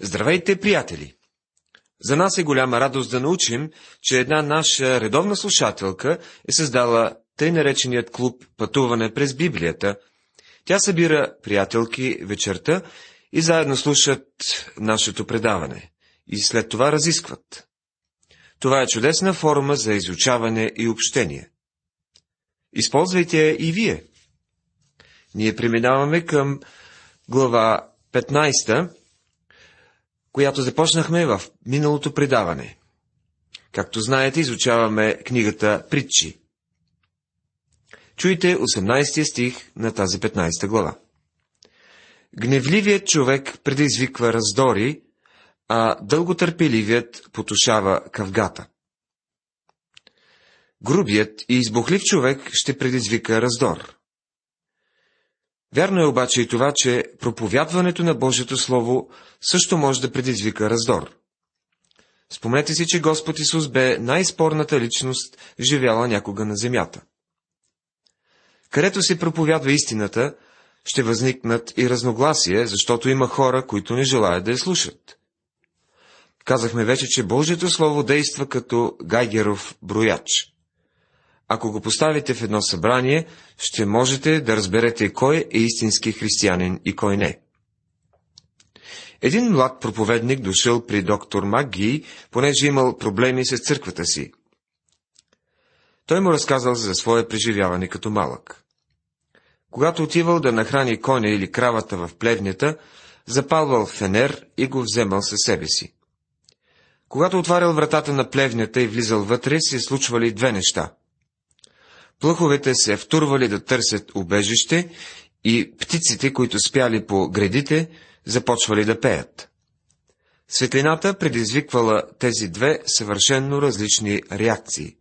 Здравейте, приятели! За нас е голяма радост да научим, че една наша редовна слушателка е създала тъй нареченият клуб Пътуване през Библията. Тя събира приятелки вечерта и заедно слушат нашето предаване. И след това разискват. Това е чудесна форма за изучаване и общение. Използвайте я и вие. Ние преминаваме към глава 15 която започнахме в миналото предаване. Както знаете, изучаваме книгата Притчи. Чуйте 18 стих на тази 15 глава. Гневливият човек предизвиква раздори, а дълготърпеливият потушава кавгата. Грубият и избухлив човек ще предизвика раздор. Вярно е обаче и това, че проповядването на Божието Слово също може да предизвика раздор. Спомнете си, че Господ Исус бе най-спорната личност, живяла някога на земята. Където се проповядва истината, ще възникнат и разногласия, защото има хора, които не желаят да я слушат. Казахме вече, че Божието Слово действа като Гайгеров брояч. Ако го поставите в едно събрание, ще можете да разберете кой е истински християнин и кой не. Един млад проповедник дошъл при доктор Маги, понеже имал проблеми с църквата си. Той му разказал за свое преживяване като малък. Когато отивал да нахрани коня или кравата в плевнята, запалвал фенер и го вземал със себе си. Когато отварял вратата на плевнята и влизал вътре, се случвали две неща – Плъховете се втурвали да търсят убежище и птиците, които спяли по гредите, започвали да пеят. Светлината предизвиквала тези две съвършенно различни реакции.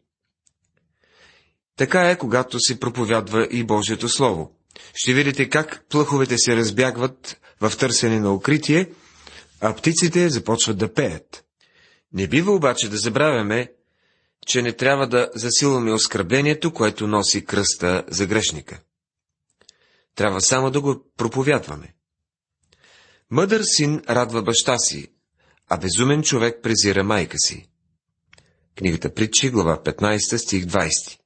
Така е, когато се проповядва и Божието Слово. Ще видите как плъховете се разбягват в търсене на укритие, а птиците започват да пеят. Не бива обаче да забравяме, че не трябва да засилваме оскърблението, което носи кръста за грешника. Трябва само да го проповядваме. Мъдър син радва баща си, а безумен човек презира майка си. Книгата Притчи, глава 15, стих 20.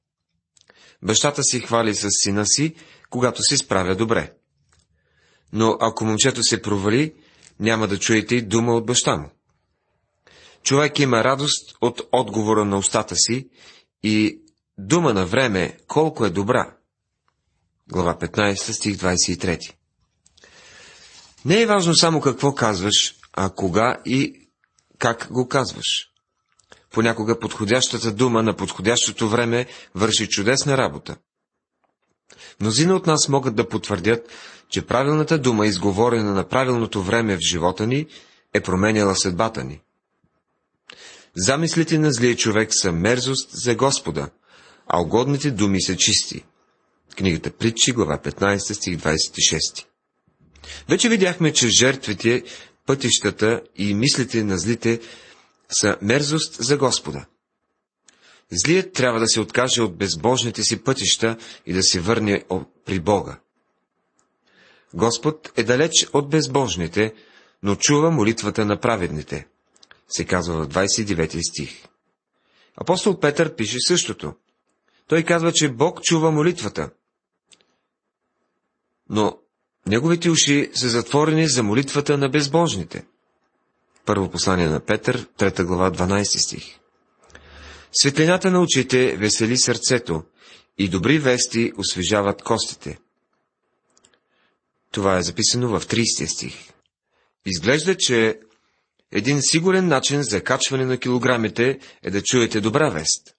Бащата си хвали с сина си, когато се справя добре. Но ако момчето се провали, няма да чуете и дума от баща му. Човек има радост от отговора на устата си и дума на време колко е добра. Глава 15, стих 23. Не е важно само какво казваш, а кога и как го казваш. Понякога подходящата дума на подходящото време върши чудесна работа. Мнозина от нас могат да потвърдят, че правилната дума, изговорена на правилното време в живота ни, е променяла съдбата ни. Замислите на злия човек са мерзост за Господа, а угодните думи са чисти. Книгата Притчи, глава 15, стих 26. Вече видяхме, че жертвите, пътищата и мислите на злите са мерзост за Господа. Злият трябва да се откаже от безбожните си пътища и да се върне при Бога. Господ е далеч от безбожните, но чува молитвата на праведните – се казва в 29 стих. Апостол Петър пише същото. Той казва, че Бог чува молитвата. Но неговите уши са затворени за молитвата на безбожните. Първо послание на Петър, 3 глава, 12 стих. Светлината на очите весели сърцето и добри вести освежават костите. Това е записано в 30 стих. Изглежда, че един сигурен начин за качване на килограмите е да чуете добра вест.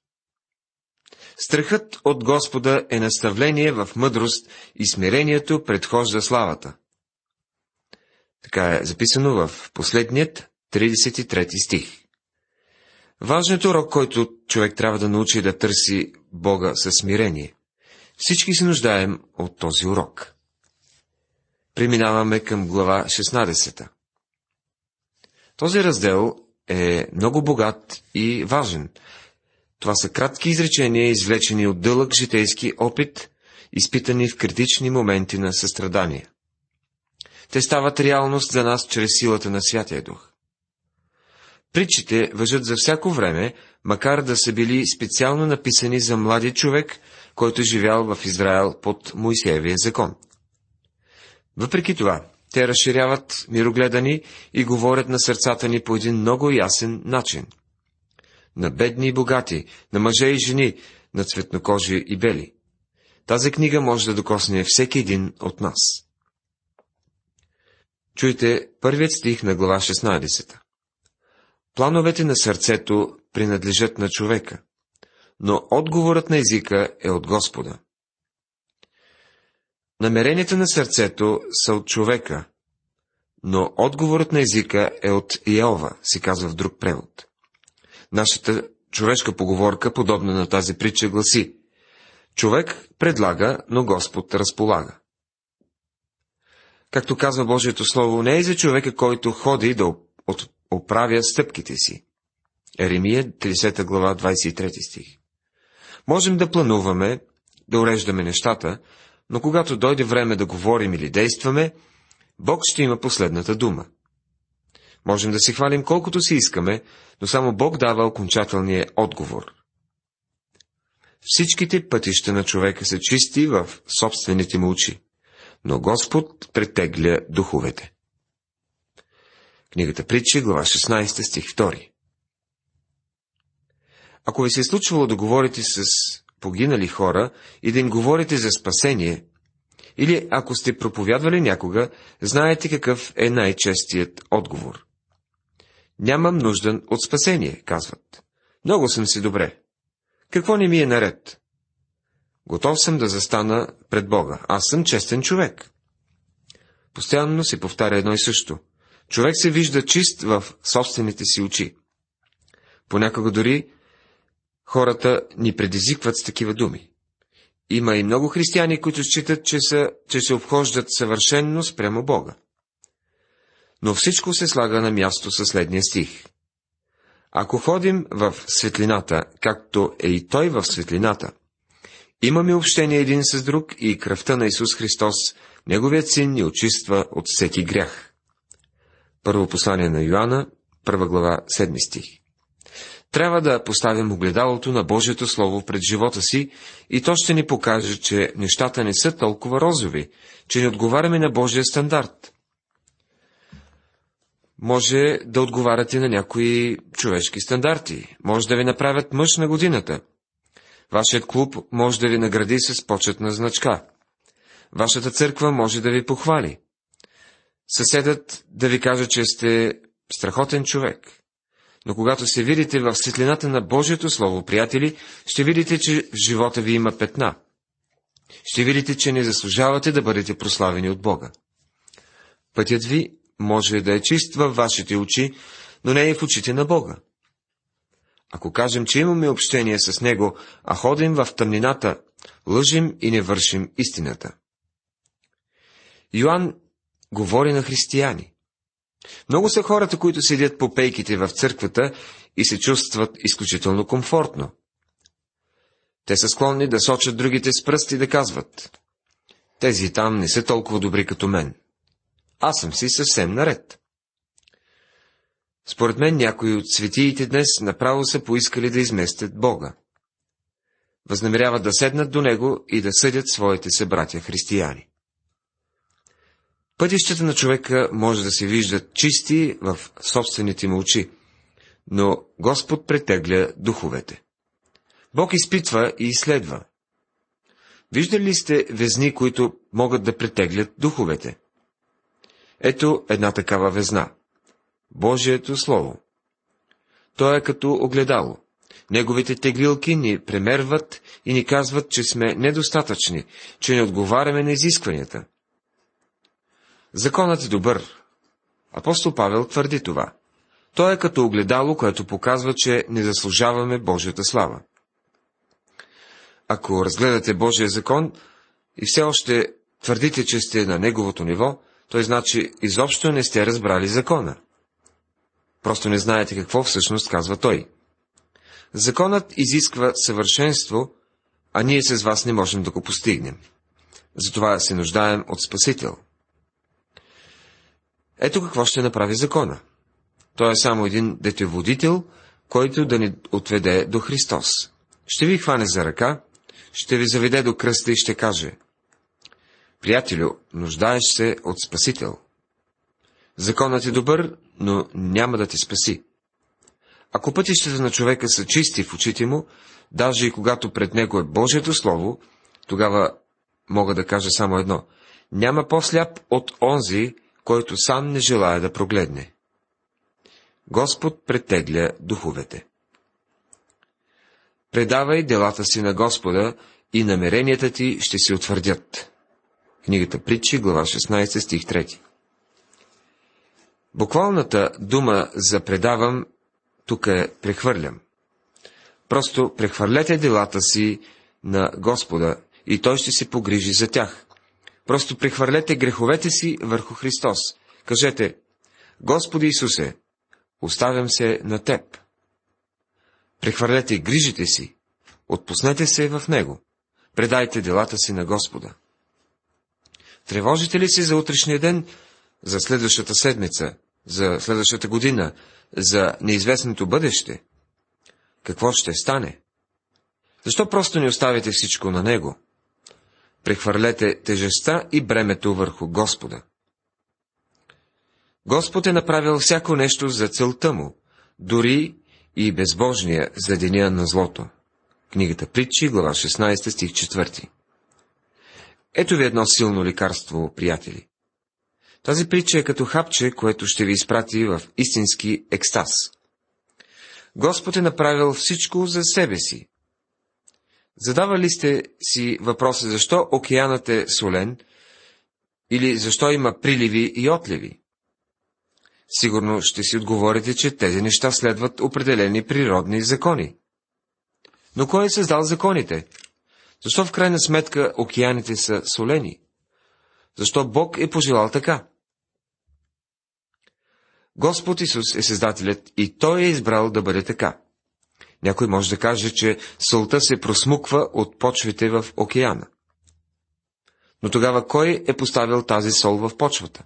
Страхът от Господа е наставление в мъдрост и смирението предхожда славата. Така е записано в последният 33 стих. Важният урок, който човек трябва да научи е да търси Бога със смирение. Всички се нуждаем от този урок. Преминаваме към глава 16. Този раздел е много богат и важен. Това са кратки изречения, извлечени от дълъг житейски опит, изпитани в критични моменти на състрадание. те стават реалност за нас чрез силата на Святия Дух. Притчите въжат за всяко време, макар да са били специално написани за млади човек, който живял в Израел под Моисеевия закон. Въпреки това, те разширяват мирогледани и говорят на сърцата ни по един много ясен начин. На бедни и богати, на мъже и жени, на цветнокожи и бели. Тази книга може да докосне всеки един от нас. Чуйте първият стих на глава 16. Плановете на сърцето принадлежат на човека, но отговорът на езика е от Господа. Намеренията на сърцето са от човека, но отговорът на езика е от Иова, се казва в друг превод. Нашата човешка поговорка, подобна на тази притча, гласи Човек предлага, но Господ разполага. Както казва Божието Слово, не е за човека, който ходи да оправя стъпките си. Еремия, 30 глава, 23 стих. Можем да плануваме, да уреждаме нещата, но когато дойде време да говорим или действаме, Бог ще има последната дума. Можем да си хвалим колкото си искаме, но само Бог дава окончателния отговор. Всичките пътища на човека са чисти в собствените му очи, но Господ претегля духовете. Книгата Притчи, глава 16, стих 2. Ако ви се е случвало да говорите с погинали хора и да им говорите за спасение, или ако сте проповядвали някога, знаете какъв е най-честият отговор. Нямам нужда от спасение, казват. Много съм си добре. Какво не ми е наред? Готов съм да застана пред Бога. Аз съм честен човек. Постоянно се повтаря едно и също. Човек се вижда чист в собствените си очи. Понякога дори хората ни предизвикват с такива думи. Има и много християни, които считат, че, са, че се обхождат съвършенно спрямо Бога. Но всичко се слага на място със следния стих. Ако ходим в светлината, както е и Той в светлината, имаме общение един с друг и кръвта на Исус Христос, Неговият син ни очиства от всеки грях. Първо послание на Йоанна, първа глава, седми стих. Трябва да поставим огледалото на Божието Слово пред живота си и то ще ни покаже, че нещата не са толкова розови, че не отговаряме на Божия стандарт. Може да отговаряте на някои човешки стандарти, може да ви направят мъж на годината. Вашият клуб може да ви награди с почетна значка. Вашата църква може да ви похвали. Съседът да ви каже, че сте страхотен човек. Но когато се видите в светлината на Божието Слово, приятели, ще видите, че в живота ви има петна. Ще видите, че не заслужавате да бъдете прославени от Бога. Пътят ви може да е чист във вашите очи, но не е в очите на Бога. Ако кажем, че имаме общение с Него, а ходим в тъмнината, лъжим и не вършим истината. Йоанн говори на християни. Много са хората, които седят по пейките в църквата и се чувстват изключително комфортно. Те са склонни да сочат другите с пръсти и да казват. Тези там не са толкова добри като мен. Аз съм си съвсем наред. Според мен някои от светиите днес направо са поискали да изместят Бога. Възнамеряват да седнат до Него и да съдят своите събратя християни. Пътищата на човека може да се виждат чисти в собствените му очи, но Господ претегля духовете. Бог изпитва и изследва. Виждали ли сте везни, които могат да претеглят духовете? Ето една такава везна. Божието Слово. То е като огледало. Неговите теглилки ни премерват и ни казват, че сме недостатъчни, че не отговаряме на изискванията. Законът е добър. Апостол Павел твърди това. Той е като огледало, което показва, че не заслужаваме Божията слава. Ако разгледате Божия закон и все още твърдите, че сте на неговото ниво, той значи изобщо не сте разбрали закона. Просто не знаете какво всъщност казва той. Законът изисква съвършенство, а ние с вас не можем да го постигнем. Затова се нуждаем от Спасител – Ето какво ще направи закона. Той е само един детеводител, който да ни отведе до Христос. Ще ви хване за ръка, ще ви заведе до кръста и ще каже Приятелю, нуждаеш се от Спасител. Законът е добър, но няма да те спаси. Ако пътищата на човека са чисти в очите му, даже и когато пред него е Божието Слово, тогава мога да кажа само едно. Няма по-сляп от онзи, който сам не желая да прогледне. Господ претегля духовете. Предавай делата си на Господа и намеренията ти ще се утвърдят. Книгата Притчи, глава 16, стих 3. Буквалната дума за предавам тук е прехвърлям. Просто прехвърлете делата си на Господа и Той ще се погрижи за тях. Просто прехвърлете греховете си върху Христос. Кажете, Господи Исусе, оставям се на Теб. Прехвърлете грижите си, отпуснете се в Него, предайте делата си на Господа. Тревожите ли се за утрешния ден, за следващата седмица, за следващата година, за неизвестното бъдеще? Какво ще стане? Защо просто не оставите всичко на Него? Прехвърлете тежестта и бремето върху Господа. Господ е направил всяко нещо за целта му, дори и безбожния за деня на злото. Книгата Притчи, глава 16, стих 4. Ето ви едно силно лекарство, приятели. Тази притча е като хапче, което ще ви изпрати в истински екстаз. Господ е направил всичко за себе си. Задавали сте си въпроса, защо океанът е солен или защо има приливи и отливи? Сигурно ще си отговорите, че тези неща следват определени природни закони. Но кой е създал законите? Защо в крайна сметка океаните са солени? Защо Бог е пожелал така? Господ Исус е Създателят и Той е избрал да бъде така. Някой може да каже, че солта се просмуква от почвите в океана. Но тогава кой е поставил тази сол в почвата?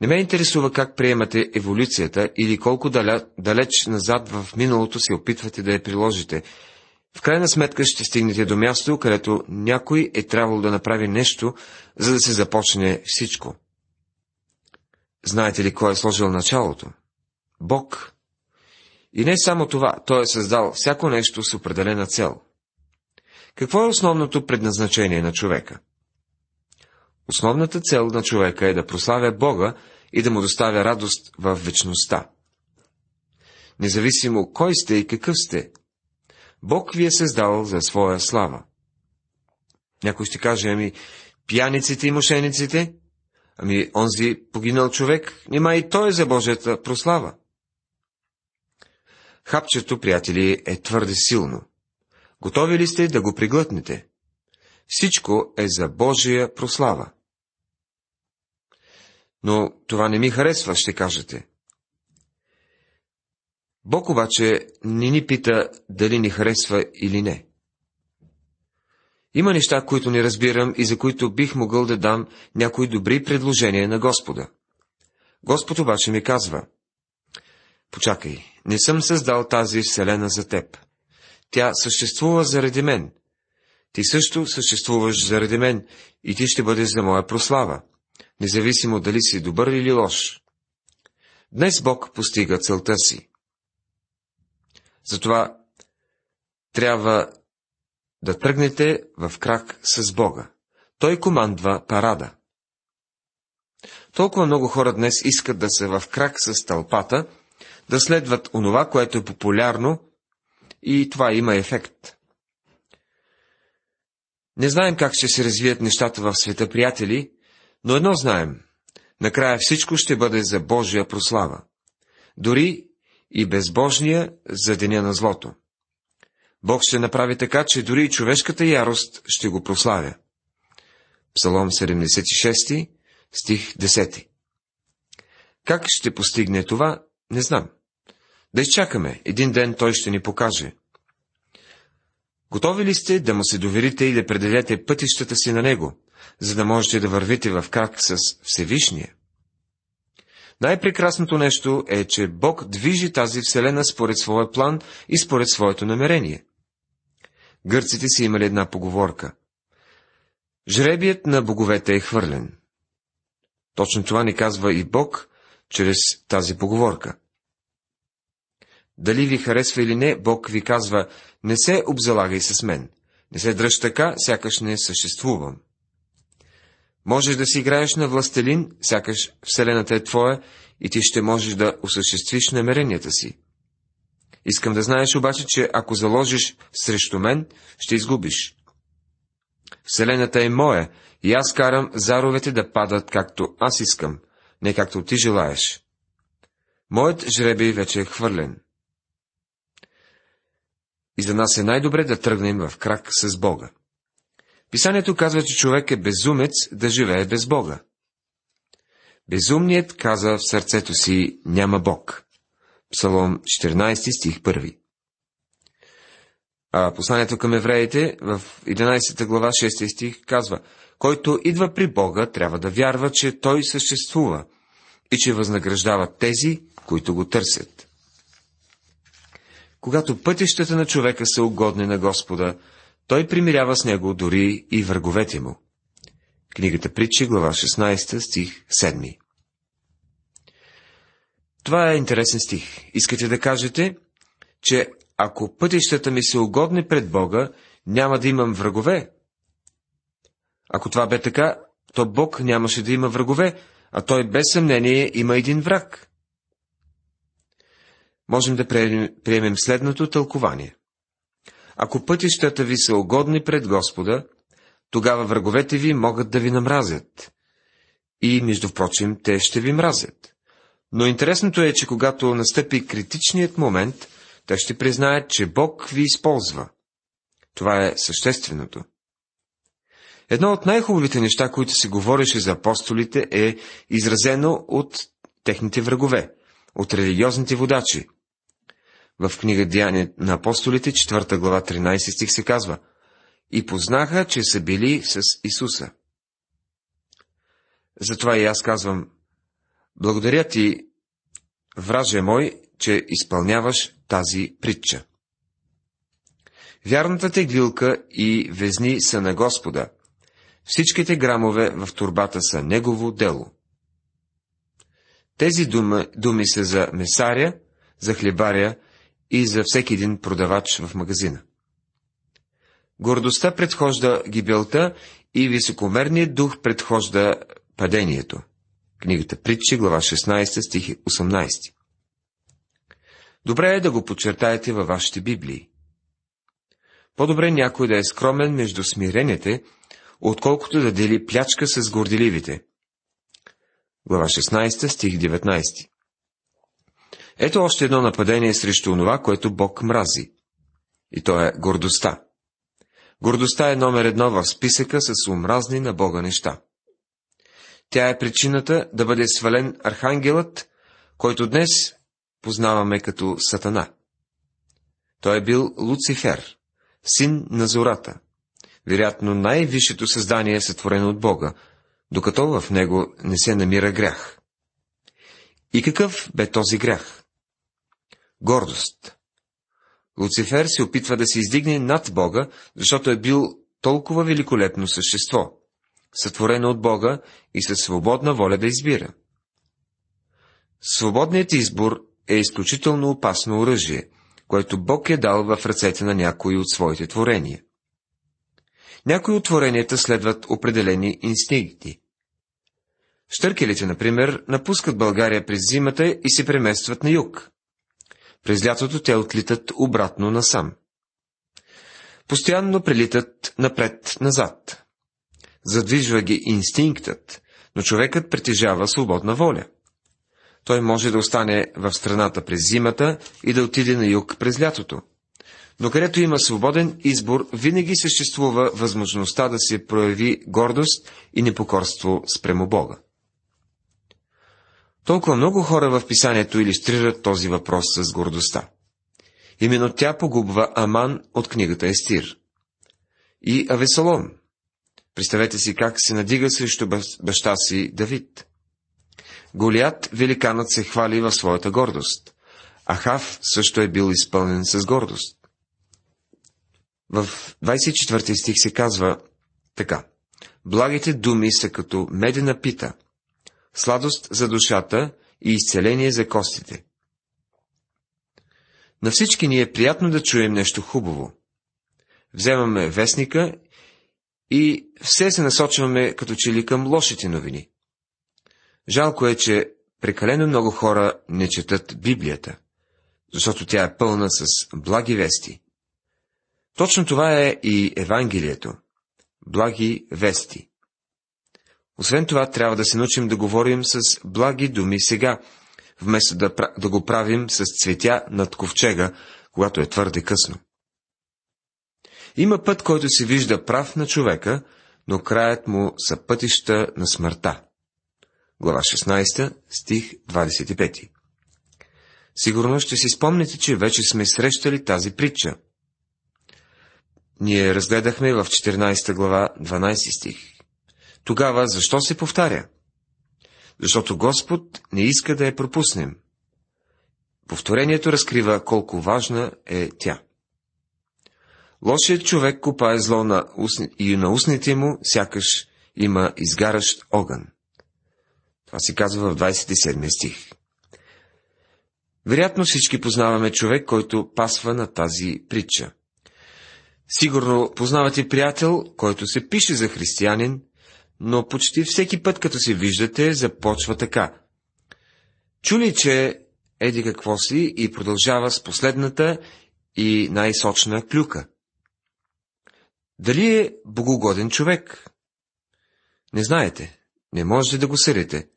Не ме интересува как приемате еволюцията или колко далеч назад в миналото се опитвате да я приложите. В крайна сметка ще стигнете до място, където някой е трябвало да направи нещо, за да се започне всичко. Знаете ли кой е сложил началото? Бог. И не само това, Той е създал всяко нещо с определена цел. Какво е основното предназначение на човека? Основната цел на човека е да прославя Бога и да му доставя радост в вечността. Независимо кой сте и какъв сте, Бог ви е създал за своя слава. Някой ще каже, ами, пияниците и мошениците? Ами, онзи погинал човек, нима и той е за Божията прослава. Хапчето, приятели, е твърде силно. Готови ли сте да го приглътнете? Всичко е за Божия прослава. Но това не ми харесва, ще кажете. Бог обаче не ни пита дали ни харесва или не. Има неща, които не разбирам и за които бих могъл да дам някои добри предложения на Господа. Господ обаче ми казва, Почакай, не съм създал тази вселена за теб. Тя съществува заради мен. Ти също съществуваш заради мен и ти ще бъдеш за моя прослава, независимо дали си добър или лош. Днес Бог постига целта си. Затова трябва да тръгнете в крак с Бога. Той командва парада. Толкова много хора днес искат да са в крак с тълпата, да следват онова, което е популярно, и това има ефект. Не знаем как ще се развият нещата в света, приятели, но едно знаем. Накрая всичко ще бъде за Божия прослава. Дори и безбожния за деня на злото. Бог ще направи така, че дори и човешката ярост ще го прославя. Псалом 76, стих 10. Как ще постигне това, не знам. Да изчакаме, един ден той ще ни покаже. Готови ли сте да му се доверите и да предадете пътищата си на него, за да можете да вървите в крак с Всевишния. Най-прекрасното нещо е, че Бог движи тази вселена според своя план и според своето намерение. Гърците си имали една поговорка. Жребият на боговете е хвърлен. Точно това ни казва и Бог чрез тази поговорка. Дали ви харесва или не, Бог ви казва, не се обзалагай с мен, не се дръж така, сякаш не съществувам. Можеш да си играеш на властелин, сякаш Вселената е твоя и ти ще можеш да осъществиш намеренията си. Искам да знаеш обаче, че ако заложиш срещу мен, ще изгубиш. Вселената е моя и аз карам заровете да падат както аз искам, не както ти желаеш. Моят жребий вече е хвърлен. И за нас е най-добре да тръгнем в крак с Бога. Писанието казва, че човек е безумец да живее без Бога. Безумният каза в сърцето си, няма Бог. Псалом 14 стих 1. А посланието към евреите в 11 глава 6 стих казва, който идва при Бога, трябва да вярва, че Той съществува и че възнаграждава тези, които го търсят. Когато пътищата на човека са угодни на Господа, той примирява с него дори и враговете му. Книгата Притчи, глава 16, стих 7. Това е интересен стих. Искате да кажете, че ако пътищата ми са угодни пред Бога, няма да имам врагове? Ако това бе така, то Бог нямаше да има врагове, а той без съмнение има един враг. Можем да приемем следното тълкование. Ако пътищата ви са угодни пред Господа, тогава враговете ви могат да ви намразят. И, между впрочем, те ще ви мразят. Но интересното е, че когато настъпи критичният момент, те ще признаят, че Бог ви използва. Това е същественото. Едно от най-хубавите неща, които се говореше за апостолите, е изразено от техните врагове, от религиозните водачи. В книга Деяния на апостолите, 4 глава, 13 стих се казва И познаха, че са били с Исуса. Затова и аз казвам, благодаря ти, враже мой, че изпълняваш тази притча. Вярната теглилка и везни са на Господа. Всичките грамове в турбата са Негово дело. Тези думи, думи са за месаря, за хлебаря и за всеки един продавач в магазина. Гордостта предхожда гибелта и високомерният дух предхожда падението. Книгата Притчи, глава 16, стих 18. Добре е да го подчертаете във вашите Библии. По-добре някой да е скромен между смирените, отколкото да дели плячка с горделивите. Глава 16, стих 19. Ето още едно нападение срещу онова, което Бог мрази. И то е гордостта. Гордостта е номер едно в списъка с омразни на Бога неща. Тя е причината да бъде свален архангелът, който днес познаваме като Сатана. Той е бил Луцифер, син на зората, вероятно най-висшето създание е сътворено от Бога, докато в него не се намира грях. И какъв бе този грях? Гордост. Луцифер се опитва да се издигне над Бога, защото е бил толкова великолепно същество, сътворено от Бога и със свободна воля да избира. Свободният избор е изключително опасно оръжие, което Бог е дал в ръцете на някои от своите творения. Някои от творенията следват определени инстинкти. Штъркелите, например, напускат България през зимата и се преместват на юг. През лятото те отлитат обратно насам. Постоянно прелитат напред-назад. Задвижва ги инстинктът, но човекът притежава свободна воля. Той може да остане в страната през зимата и да отиде на юг през лятото. Но където има свободен избор, винаги съществува възможността да се прояви гордост и непокорство спрямо Бога. Толкова много хора в писанието иллюстрират този въпрос с гордостта. Именно тя погубва Аман от книгата Естир. И Авесалом. Представете си как се надига срещу баща си Давид. Голият, великанът, се хвали в своята гордост. Ахав също е бил изпълнен с гордост. В 24 стих се казва така. Благите думи са като медена пита, сладост за душата и изцеление за костите. На всички ни е приятно да чуем нещо хубаво. Вземаме вестника и все се насочваме като че ли към лошите новини. Жалко е, че прекалено много хора не четат Библията, защото тя е пълна с благи вести. Точно това е и Евангелието. Благи вести. Освен това, трябва да се научим да говорим с благи думи сега, вместо да, да го правим с цветя над ковчега, когато е твърде късно. Има път, който се вижда прав на човека, но краят му са пътища на смъртта. Глава 16, стих 25. Сигурно ще си спомните, че вече сме срещали тази притча. Ние разгледахме в 14 глава 12 стих. Тогава защо се повтаря? Защото Господ не иска да я пропуснем. Повторението разкрива колко важна е тя. Лошият човек копае зло на устни, и на устните му сякаш има изгаращ огън. Това се казва в 27 стих. Вероятно всички познаваме човек, който пасва на тази притча. Сигурно познавате приятел, който се пише за християнин, но почти всеки път, като се виждате, започва така. Чули, че еди какво си и продължава с последната и най-сочна клюка. Дали е богогоден човек? Не знаете, не можете да го съдите,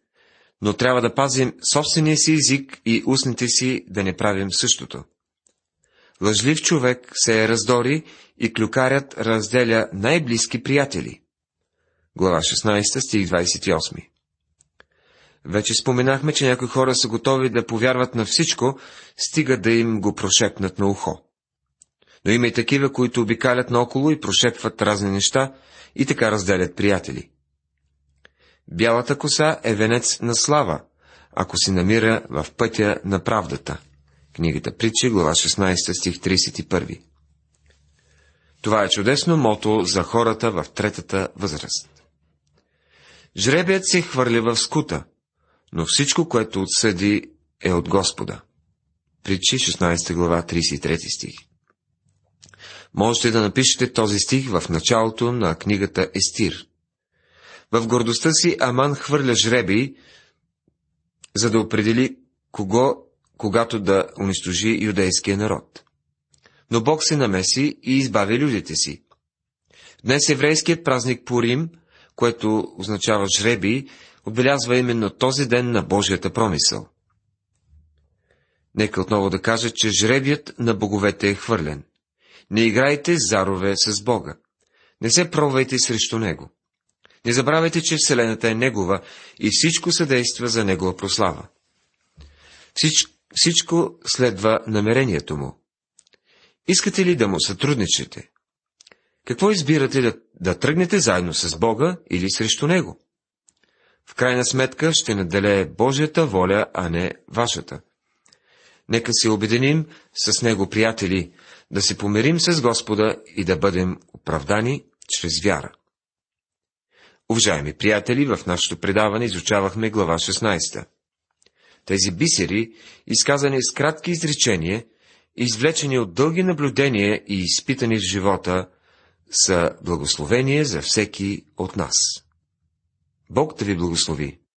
но трябва да пазим собствения си език и устните си да не правим същото. Лъжлив човек се е раздори и клюкарят разделя най-близки приятели. Глава 16, стих 28 Вече споменахме, че някои хора са готови да повярват на всичко, стига да им го прошепнат на ухо. Но има и такива, които обикалят наоколо и прошепват разни неща и така разделят приятели. Бялата коса е венец на слава, ако се намира в пътя на правдата. Книгата Притчи, глава 16, стих 31. Това е чудесно мото за хората в третата възраст. Жребият се хвърля в скута, но всичко, което отсъди, е от Господа. Притчи 16 глава 33 стих. Можете да напишете този стих в началото на книгата Естир. В гордостта си Аман хвърля жреби, за да определи кого, когато да унищожи юдейския народ. Но Бог се намеси и избави людите си. Днес еврейският празник Пурим, което означава жреби, отбелязва именно този ден на Божията промисъл. Нека отново да кажа, че жребият на боговете е хвърлен. Не играйте зарове с Бога. Не се пробвайте срещу Него. Не забравяйте, че Вселената е Негова и всичко съдейства за Негова прослава. Всич, всичко следва намерението Му. Искате ли да Му сътрудничите? Какво избирате да, да тръгнете заедно с Бога или срещу Него? В крайна сметка ще наделее Божията воля, а не вашата. Нека се обединим с Него, приятели, да се помирим с Господа и да бъдем оправдани чрез вяра. Уважаеми приятели, в нашето предаване изучавахме глава 16. Тези бисери, изказани с кратки изречения, извлечени от дълги наблюдения и изпитани в живота, са благословение за всеки от нас. Бог да ви благослови!